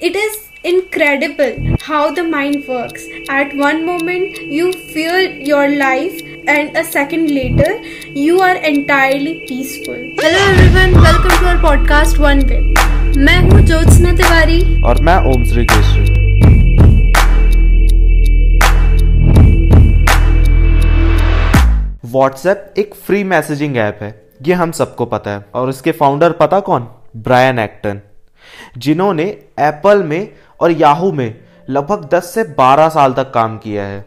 It is incredible how the mind works. At one moment, you fear your life, and a second later, you are entirely peaceful. Hello everyone, welcome to our podcast One Way. मैं हूँ ज्योत्सना तिवारी और मैं Om Shri Keshari WhatsApp एक free messaging app है ये हम सबको पता है और इसके फाउंडर पता कौन ब्रायन एक्टन जिन्होंने एप्पल में और याहू में लगभग 10 से 12 साल तक काम किया है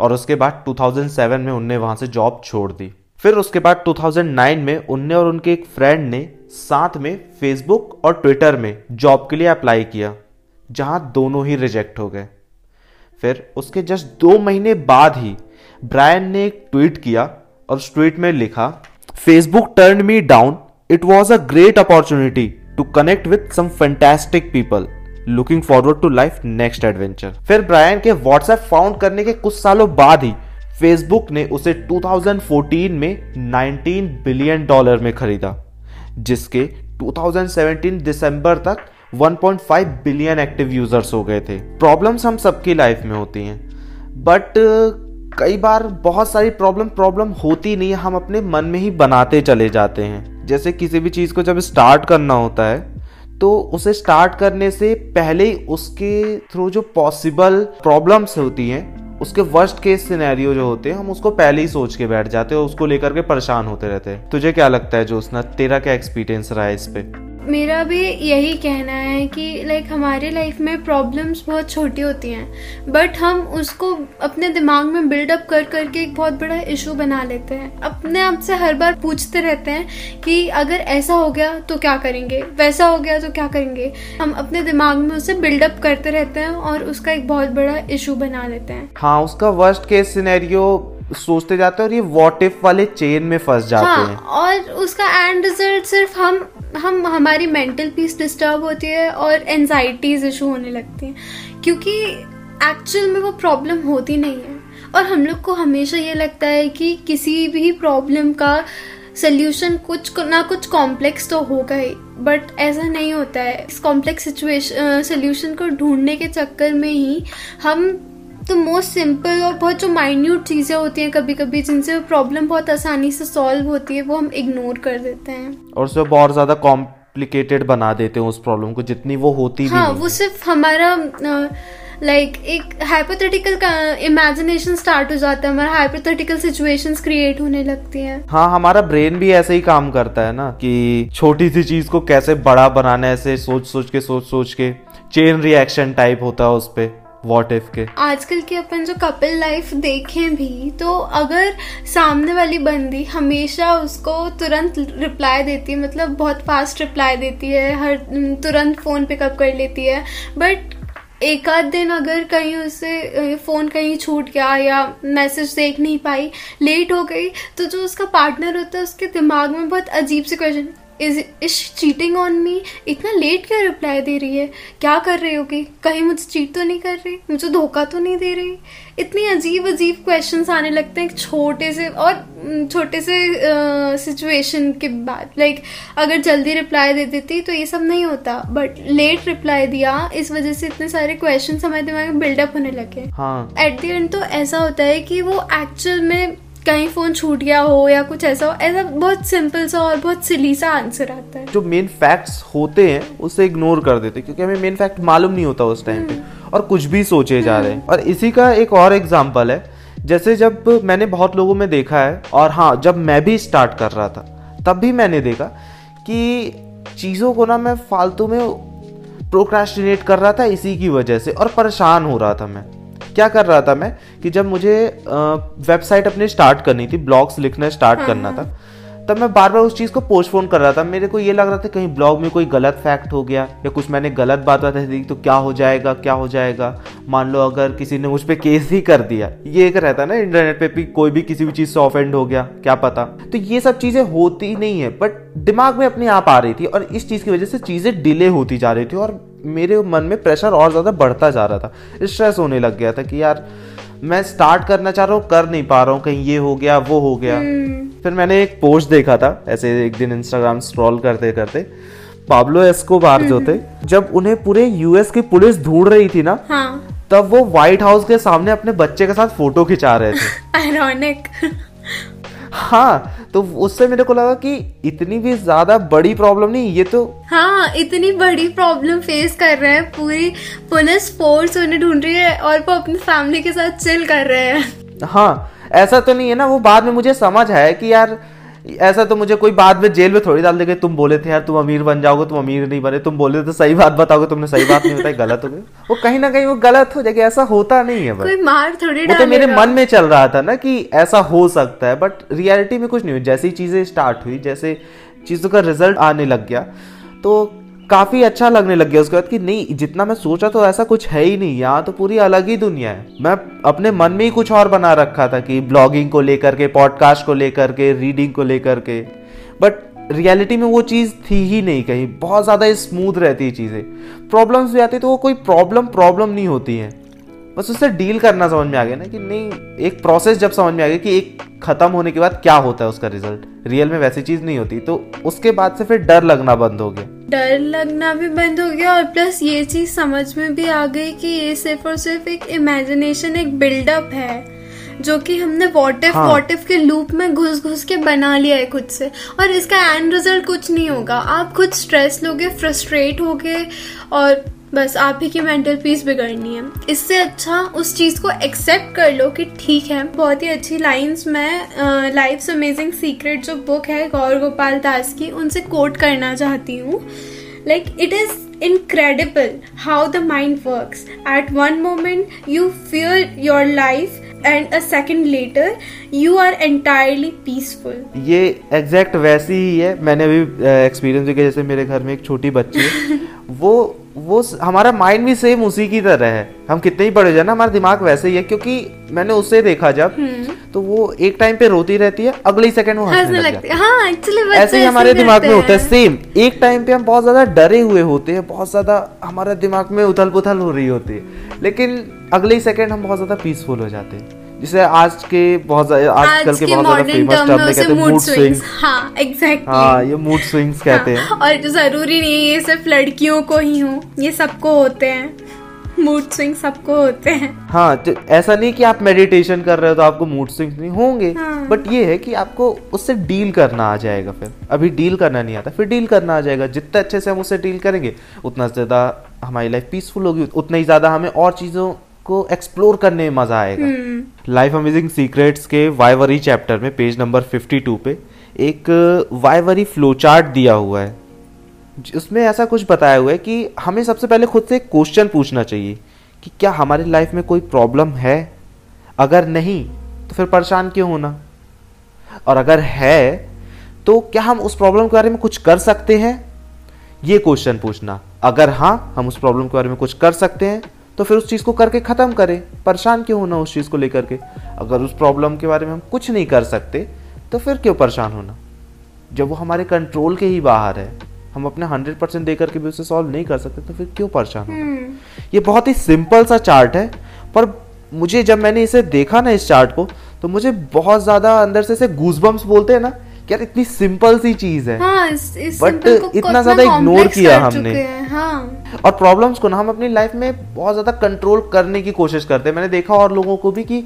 और उसके बाद 2007 में उनने वहाँ से जॉब छोड़ दी। फिर उसके बाद 2009 में उनने और उनके एक फ्रेंड ने साथ में फेसबुक और ट्विटर में जॉब के लिए अप्लाई किया, जहाँ दोनों ही रिजेक्ट हो गए। फिर उसके जस्ट दो महीने बाद ही ब्रायन ने एक ट्वीट किया और उस ट्वीट में लिखा Facebook turn me down it was a great opportunity to connect with some fantastic people looking forward to life next adventure फिर ब्रायन के व्हाट्सएप फाउंड करने के कुछ सालों बाद ही फेसबुक ने उसे 2014 में 19 बिलियन डॉलर में खरीदा, जिसके 2017 दिसंबर तक 1.5 बिलियन एक्टिव यूज़र्स हो गए थे। प्रॉब्लम्स हम सबकी लाइफ में होती हैं। बट कई बार बहुत सारी प्रॉब्लम प्रॉब्लम होती नहीं, हम अपने मन में ही बनाते चले जाते हैं। जैसे किसी भी चीज़ को जब स्टार्ट करना होता है तो उसे स्टार्ट करने से पहले ही उसके थ्रू जो पॉसिबल प्रॉब्लम्स होती हैं, उसके वर्स्ट केस सिनेरियो जो होते हैं, हम उसको पहले ही सोच के बैठ जाते हैं उसको लेकर के परेशान होते रहते हैं। तुझे क्या लगता है जो उसना तेरा क्या एक्सपीरियंस रहा है इस पे? मेरा भी यही कहना है कि लाइक हमारे लाइफ में प्रॉब्लम्स बहुत छोटी होती हैं बट हम उसको अपने दिमाग में बिल्डअप कर करके एक बहुत बड़ा इशू बना लेते हैं। अपने आप से हर बार पूछते रहते हैं कि अगर ऐसा हो गया तो क्या करेंगे? वैसा हो गया तो क्या करेंगे? हम अपने दिमाग में उसे बिल्डअप करते रहते हैं और उसका एक बहुत बड़ा इशू बना लेते हैं। हाँ उसका वर्स्ट केस सिनेरियो सोचते जाते हैं और ये वॉट इफ़ वाले चेन में फंस जाते हाँ, हैं। और उसका एंड रिज़ल्ट सिर्फ़ हम हम, हमारी मेंटल पीस डिस्टर्ब होती है और एनजाइटीज इशू होने लगती हैं। क्योंकि एक्चुअल में वो प्रॉब्लम होती नहीं है। और हम लोग को हमेशा ये लगता है कि किसी भी प्रॉब्लम का सोल्यूशन कुछ ना कुछ कॉम्प्लेक्स तो होगा ही। बट ऐसा नहीं होता है। इस कॉम्प्लेक्स सिचुएशन सोल्यूशन को ढूँढने के चक्कर में ही हम तो मोस्ट सिंपल और बहुत जो माइन्यूट चीज़ें होती हैं कभी कभी जिनसे प्रॉब्लम बहुत आसानी से सॉल्व होती है वो हम इग्नोर कर देते हैं। और उसे बहुत ज़्यादा कॉम्प्लिकेटेड बना देते हैं उस प्रॉब्लम को जितनी वो होती हाँ वो सिर्फ़ हमारा लाइक like, एक हाइपोथेटिकल इमेजिनेशन स्टार्ट हो जाता है हमारा हाइपोथेटिकल सिचुएशंस क्रिएट होने लगती हैं। हाँ हमारा ब्रेन भी ऐसे ही काम करता है ना कि छोटी सी चीज़ को कैसे बड़ा बनाना है ऐसे सोच सोच के सोच सोच के चेन रिएक्शन टाइप होता है उस पर वॉट इफ़ के? आजकल की अपन जो कपल लाइफ देखें भी तो अगर सामने वाली बंदी हमेशा उसको तुरंत रिप्लाई देती है मतलब बहुत फास्ट रिप्लाई देती है, हर तुरंत फ़ोन पिकअप कर लेती है बट एक आध दिन अगर कहीं उसे फ़ोन कहीं छूट गया या मैसेज देख नहीं पाई लेट हो गई तो जो उसका पार्टनर होता है, उसके दिमाग में बहुत अजीब से question is is cheating on me इतना लेट क्या रिप्लाई दे रही है? क्या कर रही होगी कहीं मुझे चीट तो नहीं कर रही? मुझे धोखा तो नहीं दे रही? इतनी अजीब अजीब क्वेश्चन आने लगते हैं छोटे से और छोटे से सिचुएशन uh, के बाद। लाइक like, अगर जल्दी रिप्लाई दे देती तो ये सब नहीं होता। बट लेट रिप्लाई दिया इस वजह से इतने सारे क्वेश्चन हमारे दिमाग में बिल्डअप होने लगे। हाँ। एट द एंड तो ऐसा होता है कि वो एक्चुअल में कहीं फ़ोन छूट गया हो या कुछ ऐसा हो ऐसा बहुत सिंपल सा और बहुत सिली सा आंसर आता है जो मेन फैक्ट्स होते हैं उसे इग्नोर कर देते क्योंकि हमें मेन फैक्ट मालूम नहीं होता उस टाइम पे हम्म। और कुछ भी सोचे जा रहे हैं हम्म। और इसी का एक और एग्ज़ाम्पल है जैसे जब मैंने बहुत लोगों में देखा है और हाँ जब मैं भी स्टार्ट कर रहा था तब भी मैंने देखा कि चीज़ों को ना मैं फालतू में प्रोक्रेस्टिनेट कर रहा था इसी की वजह से और परेशान हो रहा था मैं क्या कर रहा था मैं कि जब मुझे वेबसाइट अपनी स्टार्ट करनी थी ब्लॉग्स लिखना स्टार्ट हाँ, करना हाँ. था तब मैं बार बार उस चीज़ को पोस्टपोन कर रहा था। मेरे को ये लग रहा था कहीं ब्लॉग में कोई गलत फैक्ट हो गया या कुछ मैंने गलत बात बता दी तो क्या हो जाएगा, क्या हो जाएगा? मान लो अगर किसी ने मुझ पर केस ही कर दिया। ये एक रहता ना इंटरनेट पे भी कोई भी किसी भी चीज़ से ऑफेंड हो गया, क्या पता? तो ये सब चीज़ें होती नहीं है बट दिमाग में अपने आप आ रही थी और इस चीज़ की वजह से चीज़ें डिले होती जा रही थी और मेरे मन में प्रेशर और ज़्यादा बढ़ता जा रहा था। स्ट्रेस होने लग गया था कि यार मैं स्टार्ट करना चाह रहा हूँ कर नहीं पा रहा हूँ कहीं ये हो गया वो हो गया. फिर मैंने एक पोस्ट देखा था ऐसे एक दिन इंस्टाग्राम स्क्रॉल करते करते पाब्लो एस्कोबार जो थे जब उन्हें पूरे यूएस की पुलिस ढूंढ रही थी ना हाँ। तब वो व्हाइट हाउस के सामने अपने बच्चे के साथ फ़ोटो खिंचा रहे थे। आयरॉनिक हाँ तो उससे मेरे को लगा कि इतनी भी ज़्यादा बड़ी प्रॉब्लम नहीं ये तो हाँ इतनी बड़ी प्रॉब्लम फेस कर रहे हैं पूरी पुलिस फोर्स उन्हें ढूंढ रही है और वो अपनी फैमिली के साथ चिल कर रहे हैं। हाँ ऐसा तो नहीं है ना वो बाद में मुझे समझ आया कि यार ऐसा तो मुझे कोई बाद में जेल में थोड़ी डाल देगा तुम बोले थे यार तुम अमीर बन जाओगे तुम अमीर नहीं बने तुम बोले थे तो सही बात बताओगे तुमने सही बात नहीं बताई गलत हो गई। वो कहीं ना कहीं वो गलत हो जाएगा ऐसा होता नहीं है कोई मार थोड़ी वो तो मेरे मन में चल रहा था ना कि ऐसा हो सकता है बट रियलिटी में कुछ नहीं हुई। जैसी चीज़ें स्टार्ट हुई जैसे चीज़ों का रिज़ल्ट आने लग गया तो काफ़ी अच्छा लगने लग गया उसके बाद कि नहीं, जितना मैं सोचा तो ऐसा कुछ है ही नहीं, यहाँ तो पूरी अलग ही दुनिया है। मैं अपने मन में ही कुछ और बना रखा था कि ब्लॉगिंग को लेकर के पॉडकास्ट को लेकर के रीडिंग को लेकर के। बट रियलिटी में वो चीज़ थी ही नहीं कहीं, बहुत ज़्यादा स्मूथ रहती है चीज़ें। प्रॉब्लम्स भी आती तो वो कोई प्रॉब्लम प्रॉब्लम नहीं होती है। बस उससे डील करना समझ में आ गया ना कि नहीं एक प्रोसेस जब समझ में आ गया कि एक खत्म होने के बाद क्या होता है उसका रिज़ल्ट रियल में वैसी चीज़ नहीं होती तो उसके बाद से फिर डर लगना बंद हो गया। डर लगना भी बंद हो गया और प्लस ये चीज़ समझ में भी आ गई कि ये सिर्फ़ और सिर्फ़ एक इमेजिनेशन एक बिल्डअप है जो कि हमने वॉट इफ़। वॉट इफ़ के लूप में घुस घुस के बना लिया है खुद से। और इसका एंड रिज़ल्ट कुछ नहीं होगा। आप खुद स्ट्रेस लोगे फ्रस्ट्रेट होगे और बस आप ही की मेंटल पीस बिगड़नी है। इससे अच्छा उस चीज़ को एक्सेप्ट कर लो कि ठीक है बहुत ही अच्छी लाइंस मैं लाइफ्स अमेजिंग सीक्रेट जो बुक है गौर गोपाल दास की उनसे कोट करना चाहती हूँ। Like it is incredible how the mind works. At one moment you fear your life and a second later you are entirely peaceful. ये एग्जैक्ट वैसी ही है। मैंने अभी एक्सपीरियंस भी किया जैसे मेरे घर में एक छोटी बच्ची है वो वो हमारा माइंड भी सेम उसी की तरह है। हम कितने ही बड़े हो जाए ना हमारा दिमाग वैसे ही है क्योंकि मैंने उससे देखा जब तो वो एक टाइम पे रोती रहती है अगले सेकंड वो हंसने लगती है। हाँ ऐसे ही हमारे दिमाग में होता है सेम एक टाइम पे हम बहुत ज़्यादा डरे हुए होते हैं बहुत ज़्यादा हमारे दिमाग में उथल पुथल हो रही होती है। लेकिन अगले सेकंड हम बहुत ज़्यादा पीसफुल हो जाते हैं। जिसे आज के बहुत आजकल के के बहुत ज़्यादा फ़ेमस टर्म में कहते हैं मूड स्विंग्स हाँ एग्जैक्टली हाँ ये मूड स्विंग्स कहते हैं। और जो ज़रूरी नहीं है ये सिर्फ़ लड़कियों को ही हो ये सबको होते हैं। मूड स्विंग सबको होते हैं। हाँ तो ऐसा नहीं कि आप मेडिटेशन कर रहे हो तो आपको मूड स्विंग्स नहीं होंगे हाँ। बट ये है कि आपको उससे डील करना आ जाएगा फिर। अभी डील करना नहीं आता फिर डील करना आ जाएगा। जितना अच्छे से हम उससे डील करेंगे उतना ज़्यादा हमारी लाइफ पीसफुल होगी उतना ही ज़्यादा हमें और चीज़ों को एक्सप्लोर करने में मज़ा आएगा। लाइफ अमेजिंग सीक्रेट्स के वाइवरी चैप्टर में पेज नंबर 52 पे एक वाइवरी फ्लो चार्ट दिया हुआ है। उसमें ऐसा कुछ बताया हुआ है कि हमें सबसे पहले खुद से एक क्वेश्चन पूछना चाहिए कि क्या हमारी लाइफ में कोई प्रॉब्लम है? अगर नहीं तो फिर परेशान क्यों होना? और अगर है तो क्या हम उस प्रॉब्लम के बारे में कुछ कर सकते हैं? ये क्वेश्चन पूछना। अगर हाँ हम उस प्रॉब्लम के बारे में कुछ कर सकते हैं तो फिर उस चीज़ को करके ख़त्म करें। परेशान क्यों होना उस चीज़ को लेकर के? अगर उस प्रॉब्लम के बारे में हम कुछ नहीं कर सकते तो फिर क्यों परेशान होना? जब वो हमारे कंट्रोल के ही बाहर है हम अपने हंड्रेड परसेंट देकर के भी उसे सॉल्व नहीं कर सकते तो फिर क्यों परेशान होना? ये बहुत ही सिंपल सा चार्ट है पर मुझे जब मैंने इसे देखा ना इस चार्ट को तो मुझे बहुत ज़्यादा अंदर से ऐसे गूजबम्स बोलते हैं ना यार इतनी सिंपल सी चीज़ है। हाँ इस, इस को इतना ज़्यादा इग्नोर किया हमने। हाँ और प्रॉब्लम्स को ना हम अपनी लाइफ में बहुत ज़्यादा कंट्रोल करने की कोशिश करते हैं। मैंने देखा और लोगों को भी कि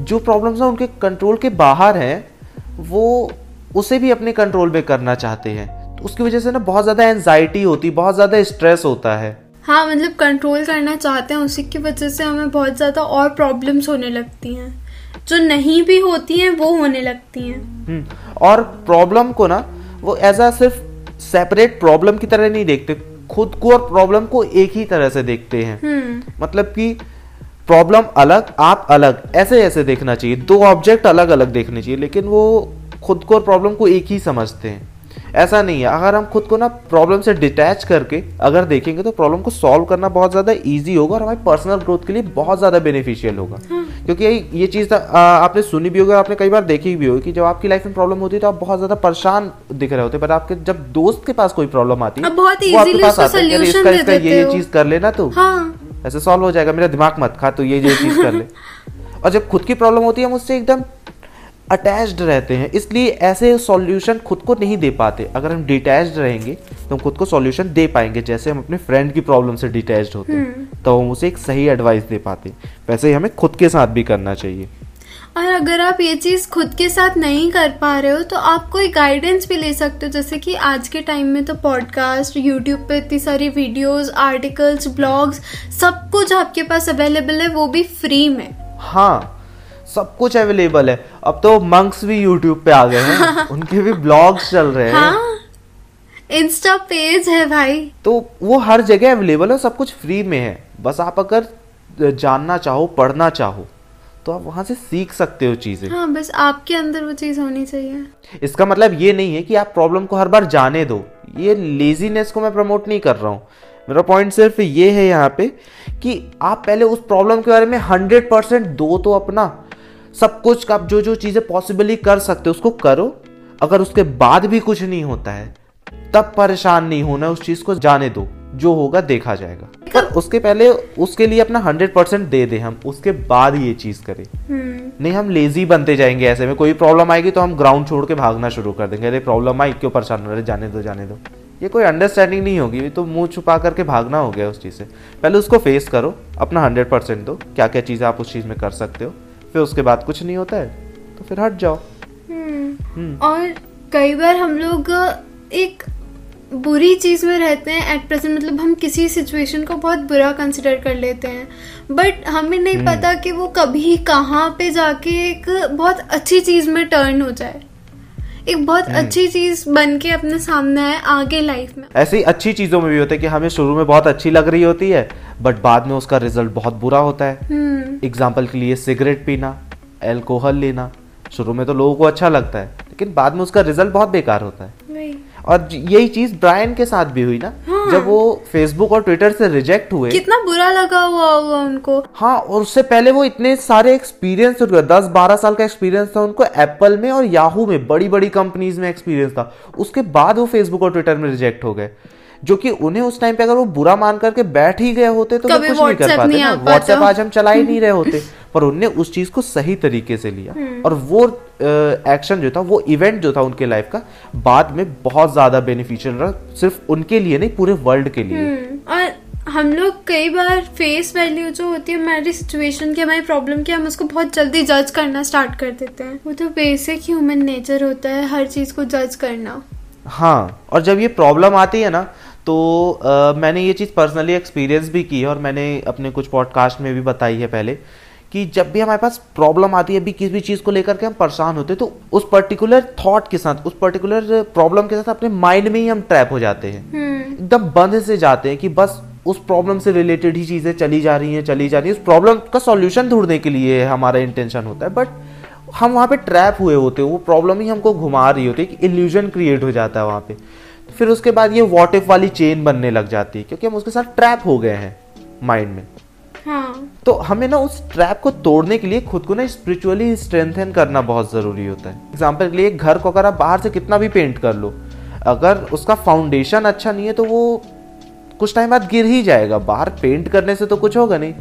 जो प्रॉब्लम्स हैं उनके कंट्रोल के बाहर हैं वो उसे भी अपने कंट्रोल में करना चाहते हैं। तो उसकी वजह से ना बहुत ज़्यादा एनजाइटी होती बहुत ज़्यादा स्ट्रेस होता है। हाँ मतलब कंट्रोल करना चाहते हैं उसी की वजह से हमें बहुत ज़्यादा और प्रॉब्लम्स होने लगती हैं। जो नहीं भी होती हैं वो होने लगती हैं। हम्म, और प्रॉब्लम को ना वो एज अ सिर्फ़ सेपरेट प्रॉब्लम की तरह नहीं देखते खुद को और प्रॉब्लम को एक ही तरह से देखते हैं। हम्म। मतलब कि प्रॉब्लम अलग आप अलग ऐसे ऐसे देखना चाहिए दो ऑब्जेक्ट अलग अलग देखने चाहिए लेकिन वो खुद को और प्रॉब्लम को एक ही समझते हैं। ऐसा नहीं है। अगर हम खुद को ना प्रॉब्लम से डिटैच करके अगर देखेंगे तो प्रॉब्लम को सॉल्व करना बहुत ज़्यादा इजी होगा और हमारी पर्सनल ग्रोथ के लिए बहुत ज़्यादा बेनिफिशियल होगा। क्योंकि ये ये चीज़ तो, आपने सुनी भी होगी आपने कई बार देखी भी होगी कि जब आपकी लाइफ में प्रॉब्लम होती है तो आप बहुत ज़्यादा परेशान दिख रहे होते हैं। पर आपके जब दोस्त के पास कोई प्रॉब्लम आती है वो आपके पास आता है ये ये चीज़ कर लेना तो। हाँ। ऐसे सॉल्व हो जाएगा मेरा दिमाग मत खा तो ये ये चीज़ कर ले। और जब खुद की प्रॉब्लम होती है हम उससे एकदम अटैच्ड रहते हैं इसलिए ऐसे सॉल्यूशन खुद को नहीं दे पाते। अगर हम डिटैच्ड रहेंगे तो हम खुद को सॉल्यूशन दे पाएँगे। जैसे हम अपने फ्रेंड की प्रॉब्लम से डिटैच्ड होते हैं तो हम उसे एक सही एडवाइस दे पाते वैसे ही हमें खुद के साथ भी करना चाहिए। और अगर आप ये चीज़ खुद के साथ नहीं कर पा रहे हो तो आप कोई गाइडेंस भी ले सकते हो। जैसे कि आज के टाइम में तो पॉडकास्ट यूट्यूब पे इतनी सारी वीडियोस आर्टिकल्स ब्लॉग्स सब कुछ आपके पास अवेलेबल है वो भी फ्री में। हाँ सब कुछ अवेलेबल है। अब तो मंक्स भी यूट्यूब पे आ गए हैं। उनके भी ब्लॉग्स चल रहे हैं। हाँ। इंस्टा पेज है भाई। तो वो हर जगह अवेलेबल है सब कुछ फ्री में है। बस आप अगर जानना चाहो पढ़ना चाहो तो आप वहाँ से सीख सकते हो चीज़ें। हाँ बस आपके अंदर वो चीज़ होनी चाहिए। इसका मतलब ये नहीं है कि आप प्रॉब्लम को हर बार जाने दो। ये लेजीनेस को मैं प्रमोट नहीं कर रहा हूँ। मेरा पॉइंट सिर्फ़ ये है यहाँ पे कि आप पहले उस प्रॉब्लम के बारे में हंड्रेड परसेंट दो तो अपना सब कुछ आप जो जो चीज़ें पॉसिबली कर सकते हो उसको करो। अगर उसके बाद भी कुछ नहीं होता है तब परेशान नहीं होना उस चीज़ को जाने दो। जो होगा देखा जाएगा। पर उसके पहले उसके लिए अपना हंड्रेड परसेंट दे दे हम उसके बाद ये चीज़ करें। नहीं हम लेजी बनते जाएँगे ऐसे में। कोई प्रॉब्लम आएगी तो हम ग्राउंड छोड़ के भागना शुरू कर देंगे। अरे प्रॉब्लम आई क्यों परेशान हो रहे? जाने दो जाने दो। ये कोई अंडरस्टैंडिंग नहीं होगी। तो मुँह छुपा करके भागना हो गया उस चीज़ से। पहले उसको फेस करो अपना हंड्रेड परसेंट दो। क्या क्या चीज़ें आप उस चीज़ में कर सकते हो। फिर उसके बाद कुछ नहीं होता है तो फिर हट जाओ हम्म। और कई बार हम लोग एक बुरी चीज़ में रहते हैं एट प्रेजेंट मतलब हम किसी सिचुएशन को बहुत बुरा कंसिडर कर लेते हैं बट हमें नहीं हम्म। पता कि वो कभी कहाँ पे जाके एक बहुत अच्छी चीज़ में टर्न हो जाए एक बहुत हम्म। अच्छी चीज़ बन के अपने सामने आए आगे लाइफ में ऐसी अच्छी चीज़ों में भी होता है कि हमें शुरू में बहुत अच्छी लग रही होती है बट बाद में उसका रिज़ल्ट बहुत बुरा होता है एग्ज़ाम्पल हम्म। के लिए सिगरेट पीना एल्कोहल लेना शुरू में तो लोगों को अच्छा लगता है लेकिन बाद में उसका रिज़ल्ट बहुत बेकार होता है और यही चीज़ ब्रायन के साथ भी हुई ना हाँ। जब वो फेसबुक और ट्विटर से रिजेक्ट हुए। कितना बुरा लगा हुआ होगा उनको। हाँ और उससे पहले वो इतने सारे एक्सपीरियंस दस बारह साल का एक्सपीरियंस था उनको एप्पल में और याहू में बड़ी बड़ी कंपनीज़ में एक्सपीरियंस था। उसके बाद वो फेसबुक और ट्विटर में रिजेक्ट हो गए जो कि उन्हें उस टाइम पे अगर वो बुरा मान करके बैठ ही गए होते तो कुछ नहीं कर पाते ना। व्हाट्सएप आज हम चला ही नहीं रहे होते। पर उनने उस चीज़ को सही तरीके से लिया हम्म। और वो एक्शन जो था वो इवेंट जो था उनके लाइफ का बाद में बहुत ज़्यादा बेनिफिशियल रहा सिर्फ़ उनके लिए नहीं पूरे वर्ल्ड के लिए हम्म। और हम लोग कई बार फेस वैल्यू जो होती है हमारी सिचुएशन की हमारी प्रॉब्लम की हम उसको बहुत जल्दी जज करना स्टार्ट कर देते हैं वो तो बेसिक ह्यूमन नेचर होता है हर चीज़ को जज करना हाँ और जब ये प्रॉब्लम आती है ना तो आ, मैंने ये चीज़ पर्सनली एक्सपीरियंस भी की है और मैंने अपने कुछ पॉडकास्ट में भी बताई है पहले कि जब भी हमारे पास प्रॉब्लम आती है भी किसी भी चीज़ को लेकर के हम परेशान होते हैं तो उस पर्टिकुलर थॉट के साथ उस पर्टिकुलर प्रॉब्लम के साथ अपने माइंड में ही हम ट्रैप हो जाते हैं। हम्म। एकदम बंद से जाते हैं कि बस उस प्रॉब्लम से रिलेटेड ही चीज़ें चली जा रही हैं चली जा रही हैं। उस प्रॉब्लम का सॉल्यूशन ढूँढने के लिए हमारा इंटेंशन होता है बट हम वहाँ पे ट्रैप हुए होते हैं वो प्रॉब्लम ही हमको घुमा रही होती है कि इल्यूजन क्रिएट हो जाता है वहाँ पे। फिर उसके बाद ये वॉट इफ़ वाली चेन बनने लग जाती है क्योंकि हम उसके साथ ट्रैप हो गए हैं माइंड में। हाँ. तो हमें ना उस ट्रैप को तोड़ने के लिए खुद को ना स्पिरिचुअली स्ट्रेंथन करना बहुत ज़रूरी होता है। एग्ज़ाम्पल के लिए एक घर को अगर आप बाहर से कितना भी पेंट कर लो अगर उसका फाउंडेशन अच्छा नहीं है तो वो कुछ टाइम बाद गिर ही जाएगा। बाहर पेंट करने से तो कुछ होगा नहीं।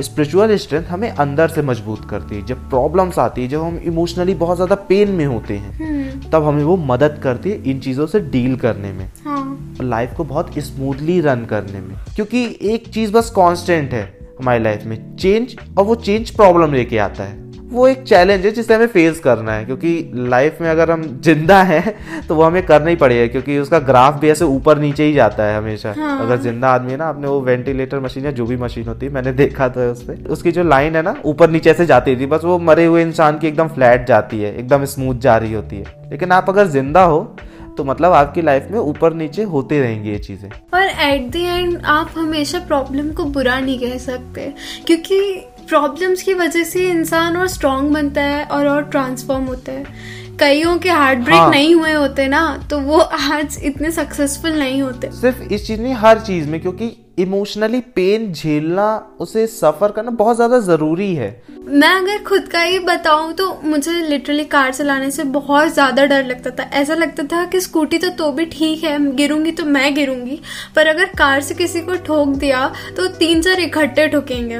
स्पिरिचुअल स्ट्रेंथ हमें अंदर से मज़बूत करती है। जब प्रॉब्लम्स आती है जब हम इमोशनली बहुत ज़्यादा पेन में होते हैं हम्म। तब हमें वो मदद करती है इन चीज़ों से डील करने में। हाँ। लाइफ को बहुत स्मूथली रन करने में। क्योंकि एक चीज़ बस कांस्टेंट है। हमारी लाइफ में चेंज और वो चेंज प्रॉब्लम लेके आता है। वो एक चैलेंज है जिसे हमें फेस करना है क्योंकि लाइफ में अगर हम ज़िंदा हैं तो वो हमें करना ही पड़ेगा क्योंकि उसका ग्राफ भी ऐसे ऊपर नीचे ही जाता है हमेशा। हाँ। अगर ज़िंदा आदमी है ना आपने वो वेंटिलेटर मशीन या जो भी मशीन होती है मैंने देखा था उस पर उसकी जो लाइन है ना ऊपर नीचे ऐसे जाती थी बस वो मरे हुए इंसान की एकदम फ्लैट जाती है एकदम स्मूथ जा रही होती है। लेकिन आप अगर ज़िंदा हो तो मतलब आपकी लाइफ में ऊपर नीचे होते रहेंगे ये चीज़ें। और एट द एंड आप हमेशा प्रॉब्लम को बुरा नहीं कह सकते क्योंकि प्रॉब्लम्स की वजह से इंसान और स्ट्रांग बनता है और और ट्रांसफॉर्म होता है। कईयों के हार्ट ब्रेक हाँ. नहीं हुए होते ना तो वो आज इतने सक्सेसफुल नहीं होते। सिर्फ़ इस चीज़ में हर चीज़ में क्योंकि इमोशनली पेन झेलना, उसे सफ़र करना बहुत ज़्यादा ज़रूरी है। मैं अगर खुद का ही बताऊँ तो मुझे लिटरली कार चलाने से बहुत ज़्यादा डर लगता था। ऐसा लगता था कि स्कूटी तो तो भी ठीक है गिरूँगी तो मैं गिरूँगी, पर अगर कार से किसी को ठोक दिया तो तीन चार इकट्ठे ठोकेंगे।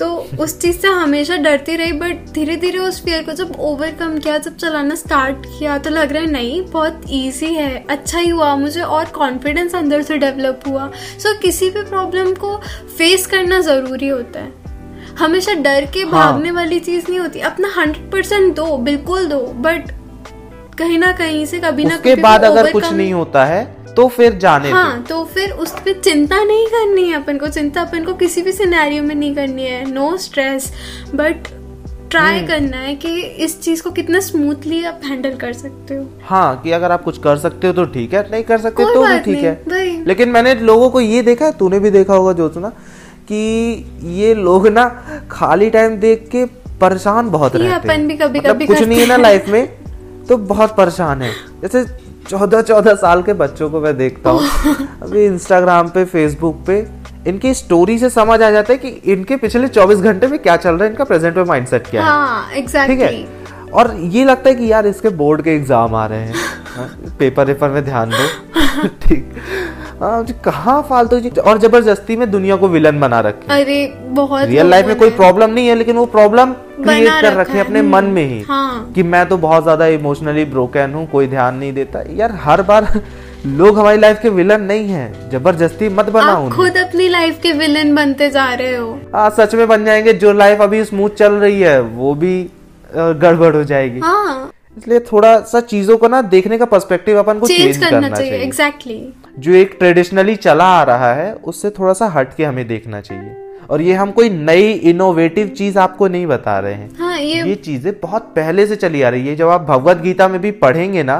तो उस चीज़ से हमेशा डरती रही बट धीरे धीरे उस फियर को जब ओवरकम किया जब चलाना स्टार्ट किया तो लग रहा है नहीं बहुत ईजी है अच्छा ही हुआ मुझे और कॉन्फिडेंस अंदर से डेवलप हुआ। सो so, किसी भी प्रॉब्लम को फेस करना ज़रूरी होता है। हमेशा डर के हाँ. भागने वाली चीज़ नहीं होती। अपना हंड्रेड परसेंट दो बिल्कुल दो बट कहीं ना कहीं से कभी ना कभी बाद अगर कुछ नहीं होता है तो फिर जाने हाँ तो फिर उस पर चिंता नहीं करनी है अपन को। चिंता अपन को किसी भी सिनेरियो में नहीं करनी है। नो स्ट्रेस बट ट्राई करना है कि इस चीज़ को कितना स्मूथली आप हैंडल कर सकते हो। हाँ कि अगर आप कुछ कर सकते हो तो ठीक है नहीं कर सकते तो भी ठीक है। लेकिन मैंने लोगों को ये देखा है तूने भी देखा होगा जो सुना कि ये लोग ना खाली टाइम देख के परेशान बहुत रहते हैं। अपन भी कभी मतलब कभी कुछ नहीं है ना लाइफ में तो बहुत परेशान है। जैसे चौदह चौदह साल के बच्चों को मैं देखता हूँ अभी इंस्टाग्राम पे फेसबुक पे इनकी स्टोरी से समझ आ जाता है कि इनके पिछले 24 घंटे में क्या चल रहा है इनका प्रेजेंट में माइंड सेट क्या हाँ, है exactly. ठीक है? और ये लगता है कि यार इसके बोर्ड के एग्ज़ाम आ रहे हैं। पेपर वेपर में ध्यान दो। ठीक। हाँ, कहाँ फालतू जी? और ज़बरदस्ती में दुनिया को विलन बना रखे। अरे बहुत रियल लाइफ में कोई प्रॉब्लम नहीं है लेकिन वो प्रॉब्लम क्रिएट कर रखे अपने मन में ही। हाँ। कि मैं तो बहुत ज़्यादा इमोशनली ब्रोकन हूँ कोई ध्यान नहीं देता। यार हर बार लोग हमारी लाइफ के विलन नहीं है। ज़बरदस्ती मत बनाओ खुद अपनी लाइफ के विलन बनते जा रहे हो। हाँ सच में बन जाएँगे। जो लाइफ अभी स्मूथ चल रही है वो भी गड़बड़ हो जाएगी। हाँ। इसलिए थोड़ा सा चीज़ों को ना देखने का पर्सपेक्टिव अपन को चेंज करना, करना चाहिए एग्जैक्टली exactly. जो एक ट्रेडिशनली चला आ रहा है उससे थोड़ा सा हट के हमें देखना चाहिए। और ये हम कोई नई इनोवेटिव चीज़ आपको नहीं बता रहे हैं। हाँ, ये ये चीज़ें बहुत पहले से चली आ रही है। जब आप भगवत गीता में भी पढ़ेंगे ना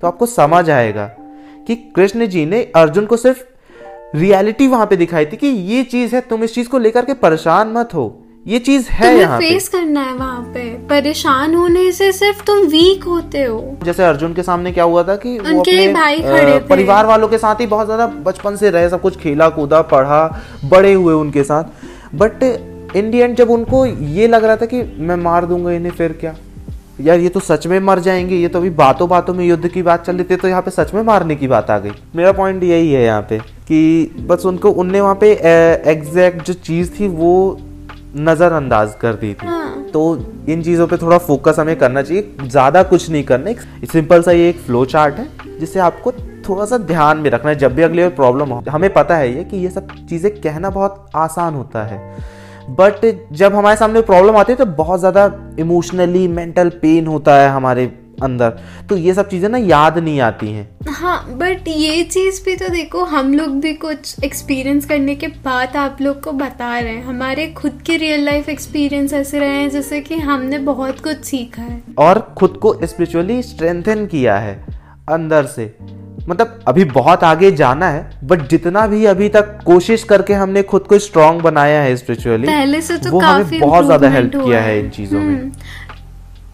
तो आपको समझ आएगा कि कृष्ण जी ने अर्जुन को सिर्फ़ रियलिटी वहाँ पे दिखाई थी कि ये चीज़ है तुम इस चीज़ को लेकर के परेशान मत हो। ये चीज़ है यहाँ फेस पे। करना है वहाँ पे। परेशान होने से सिर्फ़ तुम वीक होते हो। जैसे अर्जुन के सामने क्या हुआ था कि उनके वो अपने भाई खड़े थे। परिवार वालों के साथ ही बहुत ज़्यादा बचपन से रहे सब कुछ खेला कूदा पढ़ा बड़े हुए उनके साथ। बट इन दी एंड जब उनको ये लग रहा था कि मैं मार दूँगा इन्हें फिर क्या? यार ये तो सच में मर जाएँगे ये तो अभी बातों बातों में युद्ध की बात चल रही थी तो यहाँ पे सच में मारने की बात आ गई। मेरा पॉइंट यही है यहाँ पे कि बस उनको उनने वहाँ पे एग्जैक्ट जो चीज़ थी वो नज़रअंदाज कर दी थी। हाँ। तो इन चीज़ों पे थोड़ा फोकस हमें करना चाहिए ज़्यादा कुछ नहीं करना। एक सिंपल सा ये एक फ्लो चार्ट है जिसे आपको थोड़ा सा ध्यान में रखना है। जब भी अगली बार प्रॉब्लम हो हमें पता है ये कि ये सब चीज़ें कहना बहुत आसान होता है। बट जब हमारे सामने प्रॉब्लम आती है तो बहुत ज़्यादा इमोशनली मेंटल पेन होता है हमारे अंदर। तो ये सब चीज़ें ना याद नहीं आती हैं। हाँ बट ये चीज़ भी तो देखो हम लोग भी कुछ एक्सपीरियंस करने के बाद आप लोग को बता रहे हैं। हमारे खुद के रियल लाइफ एक्सपीरियंस ऐसे रहे हैं जैसे कि हमने बहुत कुछ सीखा है। और खुद को स्पिरिचुअली स्ट्रेंथन किया है अंदर से। मतलब अभी बहुत आगे जाना है बट जितना भी अभी तक कोशिश करके हमने खुद को स्ट्रांग बनाया है स्पिरिचुअली पहले से तो वो हमें बहुत ज़्यादा हेल्प किया है। इन चीज़ों में। हम्म।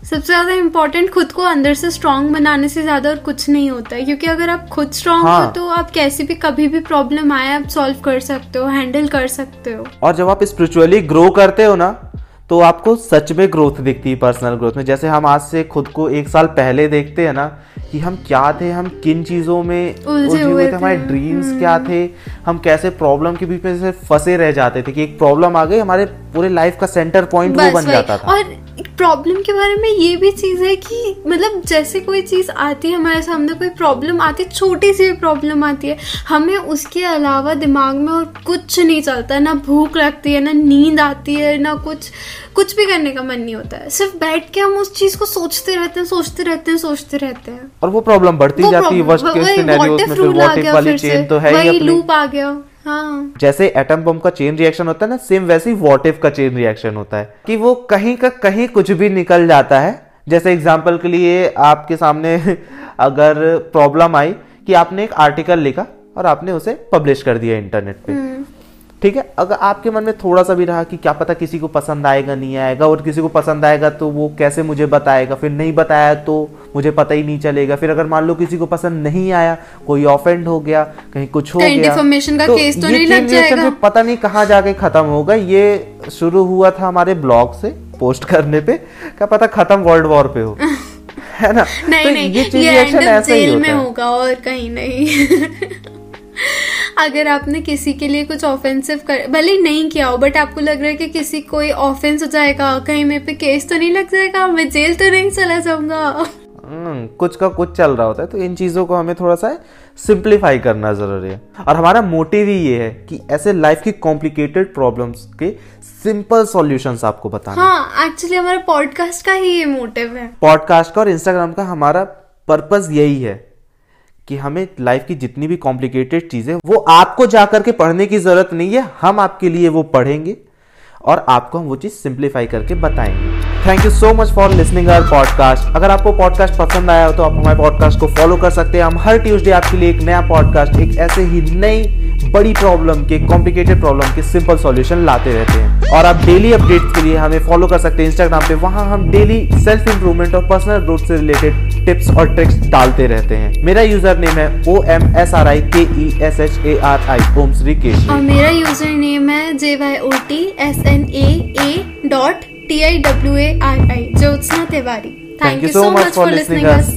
सबसे ज़्यादा इम्पोर्टेंट खुद को अंदर से स्ट्रांग बनाने से ज़्यादा और कुछ नहीं होता है क्योंकि अगर आप खुद स्ट्रांग हाँ. हो तो आप कैसी भी कभी भी प्रॉब्लम आए आप सॉल्व कर सकते हो हैंडल कर सकते हो और जब आप स्पिरिचुअली ग्रो करते हो ना तो आपको सच में ग्रोथ दिखती है पर्सनल ग्रोथ में। जैसे हम आज से खुद को एक साल पहले देखते हैं ना कि हम क्या थे हम किन चीज़ों में उलझे हुए थे थे। हमारे ड्रीम्स हम्म। क्या थे हम कैसे प्रॉब्लम के बीच में से फंसे रह जाते थे कि एक प्रॉब्लम आ गई हमारे पूरे लाइफ का सेंटर पॉइंट वो बन जाता था। और प्रॉब्लम के बारे में ये भी चीज़ है कि मतलब जैसे कोई चीज़ आती है हमारे सामने कोई प्रॉब्लम आती है छोटी सी भी प्रॉब्लम आती है हमें उसके अलावा दिमाग में और कुछ नहीं चलता। ना भूख लगती है ना नींद आती है ना कुछ कुछ भी करने का मन नहीं होता है। सिर्फ़ बैठ के हम उस चीज़ को सोचते रहते हैं सोचते रहते हैं सोचते रहते हैं। और वो प्रॉब्लम बढ़ती जाती है वर्स्ट केस सिनेरियोस में फिर व्हाट इफ़ वाली चेन तो है ही लूप आ गया हाँ. जैसे एटम बम का चेन रिएक्शन होता है ना सेम वैसे ही वॉट इफ़ का चेन रिएक्शन होता है। कि वो कहीं का कहीं कुछ भी निकल जाता है। जैसे एग्ज़ाम्पल के लिए आपके सामने अगर प्रॉब्लम आई कि आपने एक आर्टिकल लिखा और आपने उसे पब्लिश कर दिया इंटरनेट पे। हम्म। ठीक है? अगर आपके मन में थोड़ा सा भी रहा कि क्या पता किसी को पसंद आएगा नहीं आएगा और किसी को पसंद आएगा तो वो कैसे मुझे बताएगा? फिर नहीं बताया तो मुझे पता ही नहीं चलेगा। फिर अगर मान लो किसी को पसंद नहीं आया कोई ऑफेंड हो गया कहीं कुछ हो गया का तो केस तो नहीं लग जाएगा। पता नहीं कहाँ जाके खत्म होगा ये शुरू हुआ था हमारे ब्लॉग से पोस्ट करने पे क्या पता खत्म वर्ल्ड वॉर पे हो है ना? नहीं तो नहीं ये चीज़ ऐसा ही। होगा और कहीं नहीं। अगर आपने किसी के लिए कुछ ऑफेंसिव कर भले ही नहीं किया हो बट आपको लग रहा है कि किसी कोई ऑफेंस हो जाएगा कहीं मेरे पे केस तो नहीं लग जाएगा मैं जेल तो नहीं चला जाऊँगा। हम्म, कुछ का कुछ चल रहा होता है तो इन चीज़ों को हमें थोड़ा सा सिंप्लीफाई करना ज़रूरी है। और हमारा मोटिव ही ये है कि ऐसे लाइफ की कॉम्प्लिकेटेड प्रॉब्लम्स के सिंपल सॉल्यूशंस आपको बताना। हाँ एक्चुअली हमारा पॉडकास्ट का ही ये मोटिव है। पॉडकास्ट का और इंस्टाग्राम का हमारा पर्पस यही है। कि हमें लाइफ की जितनी भी कॉम्प्लिकेटेड चीज़ें, वो आपको जाकर के पढ़ने की ज़रूरत नहीं है, हम आपके लिए वो पढ़ेंगे और आपको हम वो चीज़ सिंप्लीफाई करके बताएँगे। Thank you so much for listening our podcast अगर आपको पॉडकास्ट पसंद आया हो तो आप हमारे पॉडकास्ट को फॉलो कर सकते हैं। हम हर ट्यूजडे आपके लिए एक नया पॉडकास्ट एक ऐसे ही नई बड़ी प्रॉब्लम के कॉम्प्लिकेटेड प्रॉब्लम के सिंपल सॉल्यूशन लाते रहते हैं। और आप डेली अपडेट्स के लिए हमें फॉलो कर सकते हैं इंस्टाग्राम पे। वहाँ हम डेली सेल्फ इंप्रूवमेंट और पर्सनल ग्रोथ से रिलेटेड टिप्स और ट्रिक्स डालते रहते हैं। मेरा यूज़र नेम है O M S R I K E S H A R I Om Shri Kesh और मेरा यूज़र नेम है J Y O T S N A A dot T I W A R I Jyotsna Tiwari. Thank you so much for listening us.